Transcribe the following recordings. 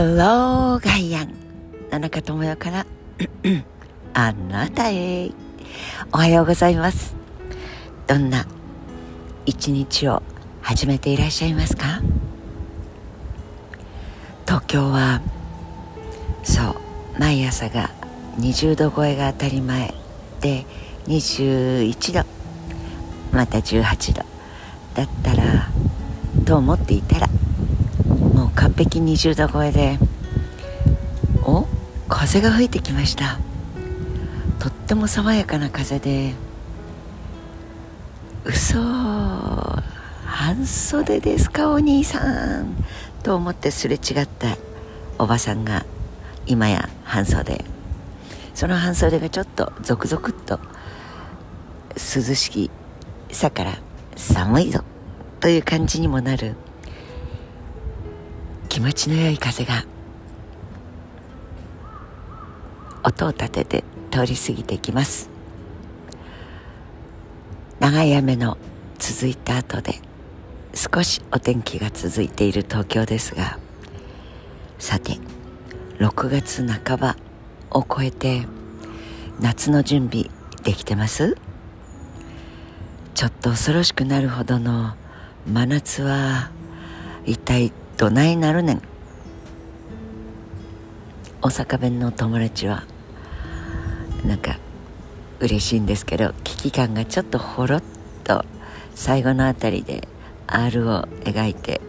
Hello ガイアン田中智代から。あなたへ。おはようございます。どんな一日を始めていらっしゃいますか？東京はそう毎朝が20度超えが当たり前で21度また18度だったらと思っていたらもう完璧20度超えで。お？風が吹いてきました。とっても爽やかな風で。嘘。半袖ですかお兄さん。と思ってすれ違ったおばさんが今や半袖。その半袖がちょっとゾクゾクっと涼しきさから寒いぞ。という感じにもなる。気持ちの良い風が音を立てて通り過ぎていきます。長い雨の続いた後で少しお天気が続いている東京ですがさて6月半ばを超えて夏の準備できてます？ちょっと恐ろしくなるほどの真夏は一体どないなるねん。大阪弁の友達はなんか嬉しいんですけど危機感がちょっとほろっと最後のあたりで R を描いて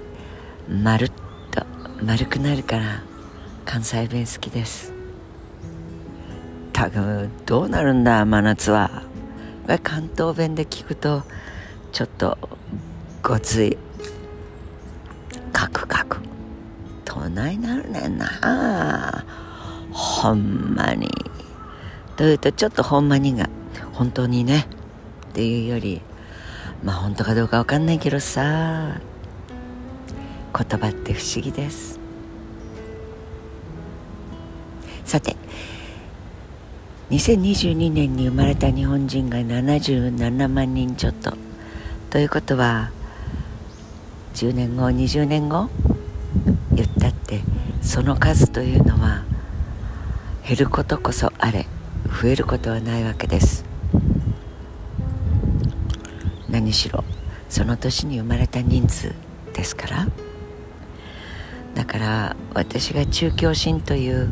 まるっと丸くなるから関西弁好きです。たぶどうなるんだ真夏は。これ関東弁で聞くとちょっとごつい。ないなるねんな。ほんまに。というとちょっとほんまにが本当にね。っていうよりまあ本当かどうかわかんないけどさ。言葉って不思議です。さて2022年に生まれた日本人が77万人ちょっと。ということは10年後20年後？言ったってその数というのは減ることこそあれ増えることはないわけです。何しろその年に生まれた人数ですから。だから私が中教審という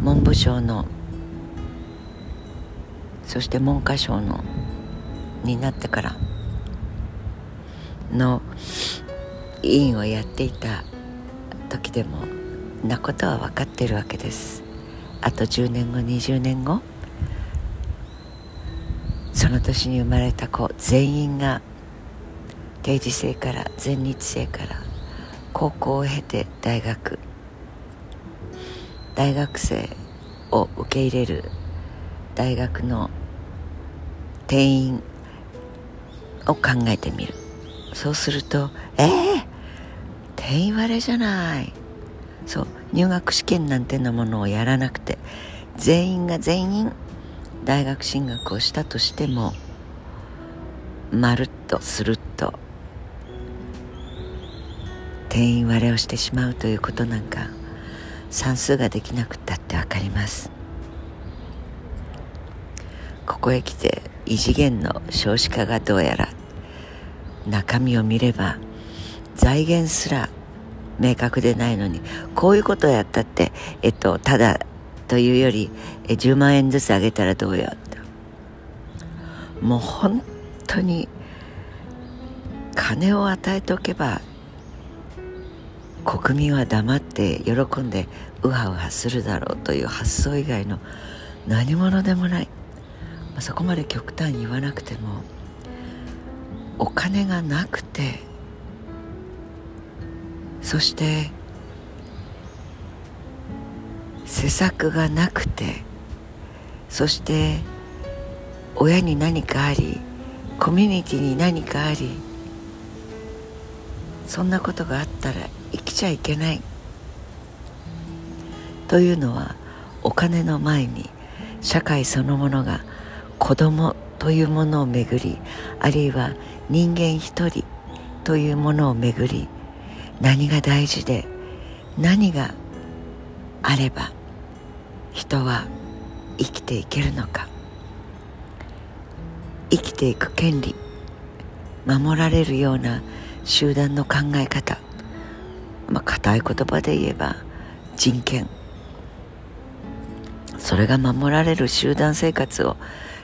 文部省のそして文科省のになってからの委員をやっていた時でもなことは分かってるわけです。あと10年後20年後その年に生まれた子全員が定時制から全日制から高校を経て大学大学生を受け入れる大学の定員を考えてみる。そうするとええー、定員割れじゃない。そう入学試験なんてなものをやらなくて全員が全員大学進学をしたとしてもまるっとするっと定員割れをしてしまうということなんか算数ができなくったって分かります。ここへ来て異次元の少子化がどうやら中身を見れば財源すら明確でないのにこういうことをやったってえっとただというよりえ10万円ずつあげたらどうよもう本当に金を与えておけば国民は黙って喜んでウハウハするだろうという発想以外の何者でもない、まあ、そこまで極端に言わなくてもお金がなくてそして施策がなくてそして親に何かありコミュニティに何かありそんなことがあったら生きちゃいけない。というのはお金の前に社会そのものが子供というものをめぐりあるいは人間一人というものをめぐり何が大事で何があれば人は生きていけるのか。生きていく権利守られるような集団の考え方。まあ固い言葉で言えば人権。それが守られる集団生活を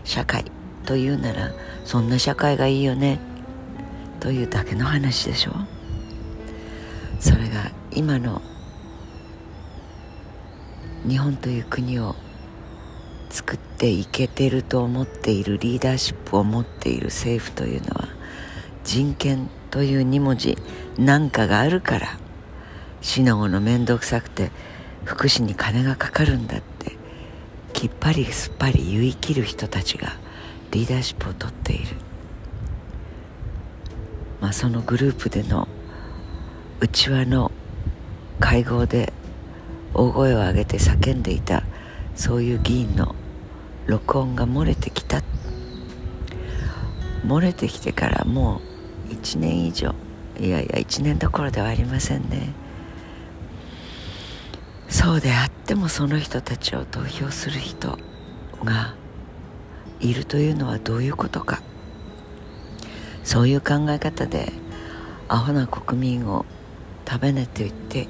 社会というならそんな社会がいいよね。というだけの話でしょ。それが今の日本という国を作っていけてると思っているリーダーシップを持っている政府というのは人権という2文字なんかがあるから死のの面倒くさくて福祉に金がかかるんだってきっぱりすっぱり言い切る人たちがリーダーシップをとっている、まあ、そのグループでの内輪の会合で大声を上げて叫んでいたそういう議員の録音が漏れてきた。漏れてきてからもう1年以上。いやいや1年どころではありませんね。そうであってもその人たちを投票する人がいるというのはどういうことか。そういう考え方でアホな国民を食べねと言って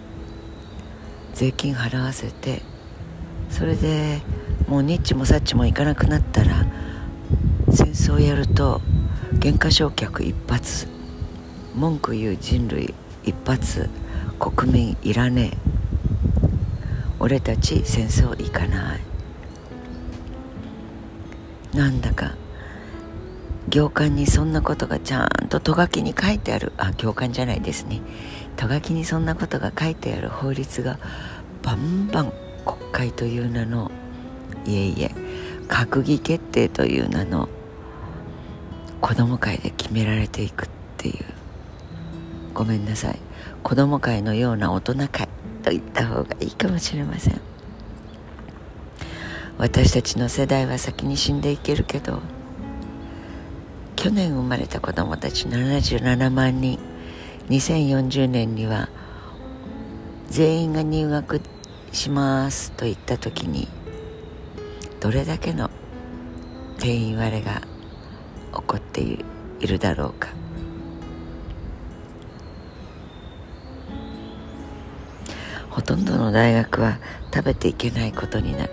税金払わせてそれでもうニッチもサッチもいかなくなったら戦争やると原価償却一発文句言う人類一発国民いらねえ。俺たち戦争行かない。なんだか行間にそんなことがちゃんととがきに書いてある。あ行間じゃないですね。とがきにそんなことが書いてある法律がバンバン国会という名のいえいえ閣議決定という名の子ども会で決められていくっていう。ごめんなさい。子ども会のような大人会と言った方がいいかもしれません。私たちの世代は先に死んでいけるけど去年生まれた子どもたち77万人。2040年には全員が入学しますと言った時にどれだけの定員割れが起こっているだろうか。ほとんどの大学は食べていけないことになる。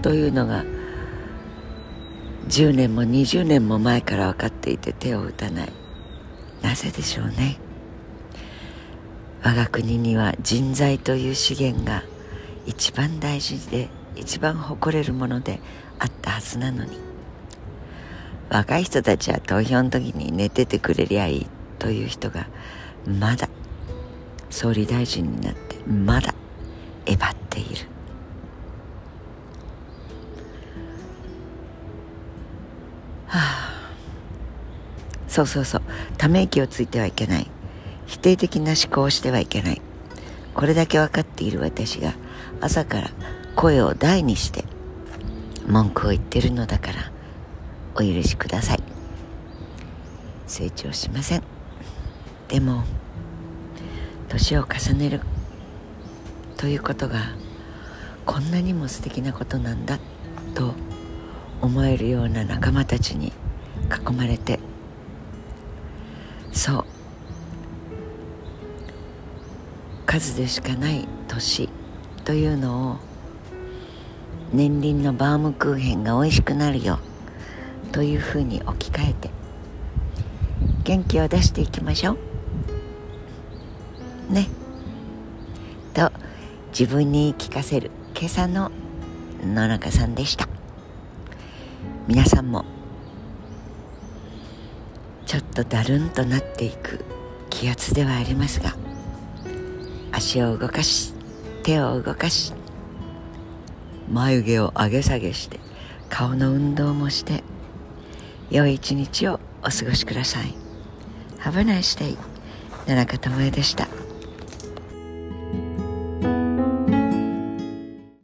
というのが10年も20年も前から分かっていて手を打たない。なぜでしょうね。我が国には人材という資源が一番大事で一番誇れるものであったはずなのに。若い人たちは投票の時に寝ててくれりゃいいという人がまだ総理大臣になってまだえばっている。そうそうそう。ため息をついてはいけない。否定的な思考をしてはいけない。これだけ分かっている私が朝から声を大にして文句を言ってるのだからお許しください。成長しません。でも年を重ねるということがこんなにも素敵なことなんだと思えるような仲間たちに囲まれてそう。数でしかない年というのを年輪のバームクーヘンが美味しくなるよ。というふうに置き換えて。元気を出していきましょう。ね。と自分に聞かせる今朝の野中さんでした。皆さんもちょっとだるんとなっていく気圧ではありますが足を動かし手を動かし眉毛を上げ下げして顔の運動もして良い一日をお過ごしください。Have a nice day 奈良智恵でした。